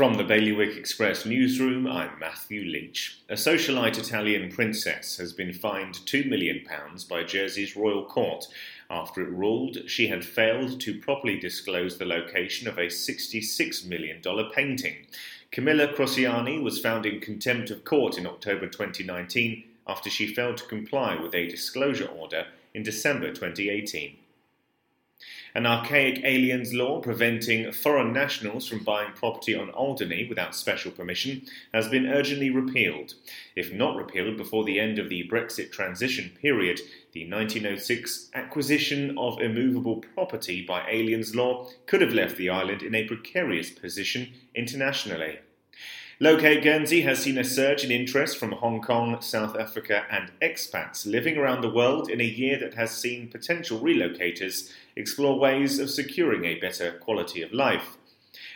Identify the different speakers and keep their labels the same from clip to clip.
Speaker 1: From the Bailiwick Express newsroom, I'm Matthew Leach. A socialite Italian princess has been fined £2 million by Jersey's royal court after it ruled she had failed to properly disclose the location of a $66 million painting. Camilla Crociani was found in contempt of court in October 2019 after she failed to comply with a disclosure order in December 2018. An archaic aliens law preventing foreign nationals from buying property on Alderney without special permission has been urgently repealed. If not repealed before the end of the Brexit transition period, the 1906 acquisition of immovable property by aliens law could have left the island in a precarious position internationally. Locate Guernsey has seen a surge in interest from Hong Kong, South Africa, and expats living around the world in a year that has seen potential relocators explore ways of securing a better quality of life.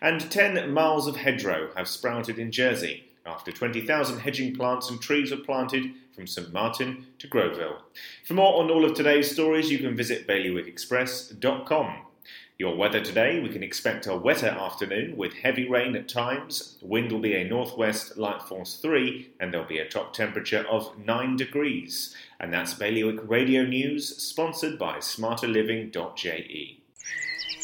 Speaker 1: And 10 miles of hedgerow have sprouted in Jersey after 20,000 hedging plants and trees were planted from St Martin to Grouville. For more on all of today's stories, you can visit bailiwickexpress.com. Your weather today, we can expect a wetter afternoon with heavy rain at times. Wind will be a northwest light force 3, and there'll be a top temperature of 9 degrees. And that's Bailiwick Radio News, sponsored by smarterliving.je.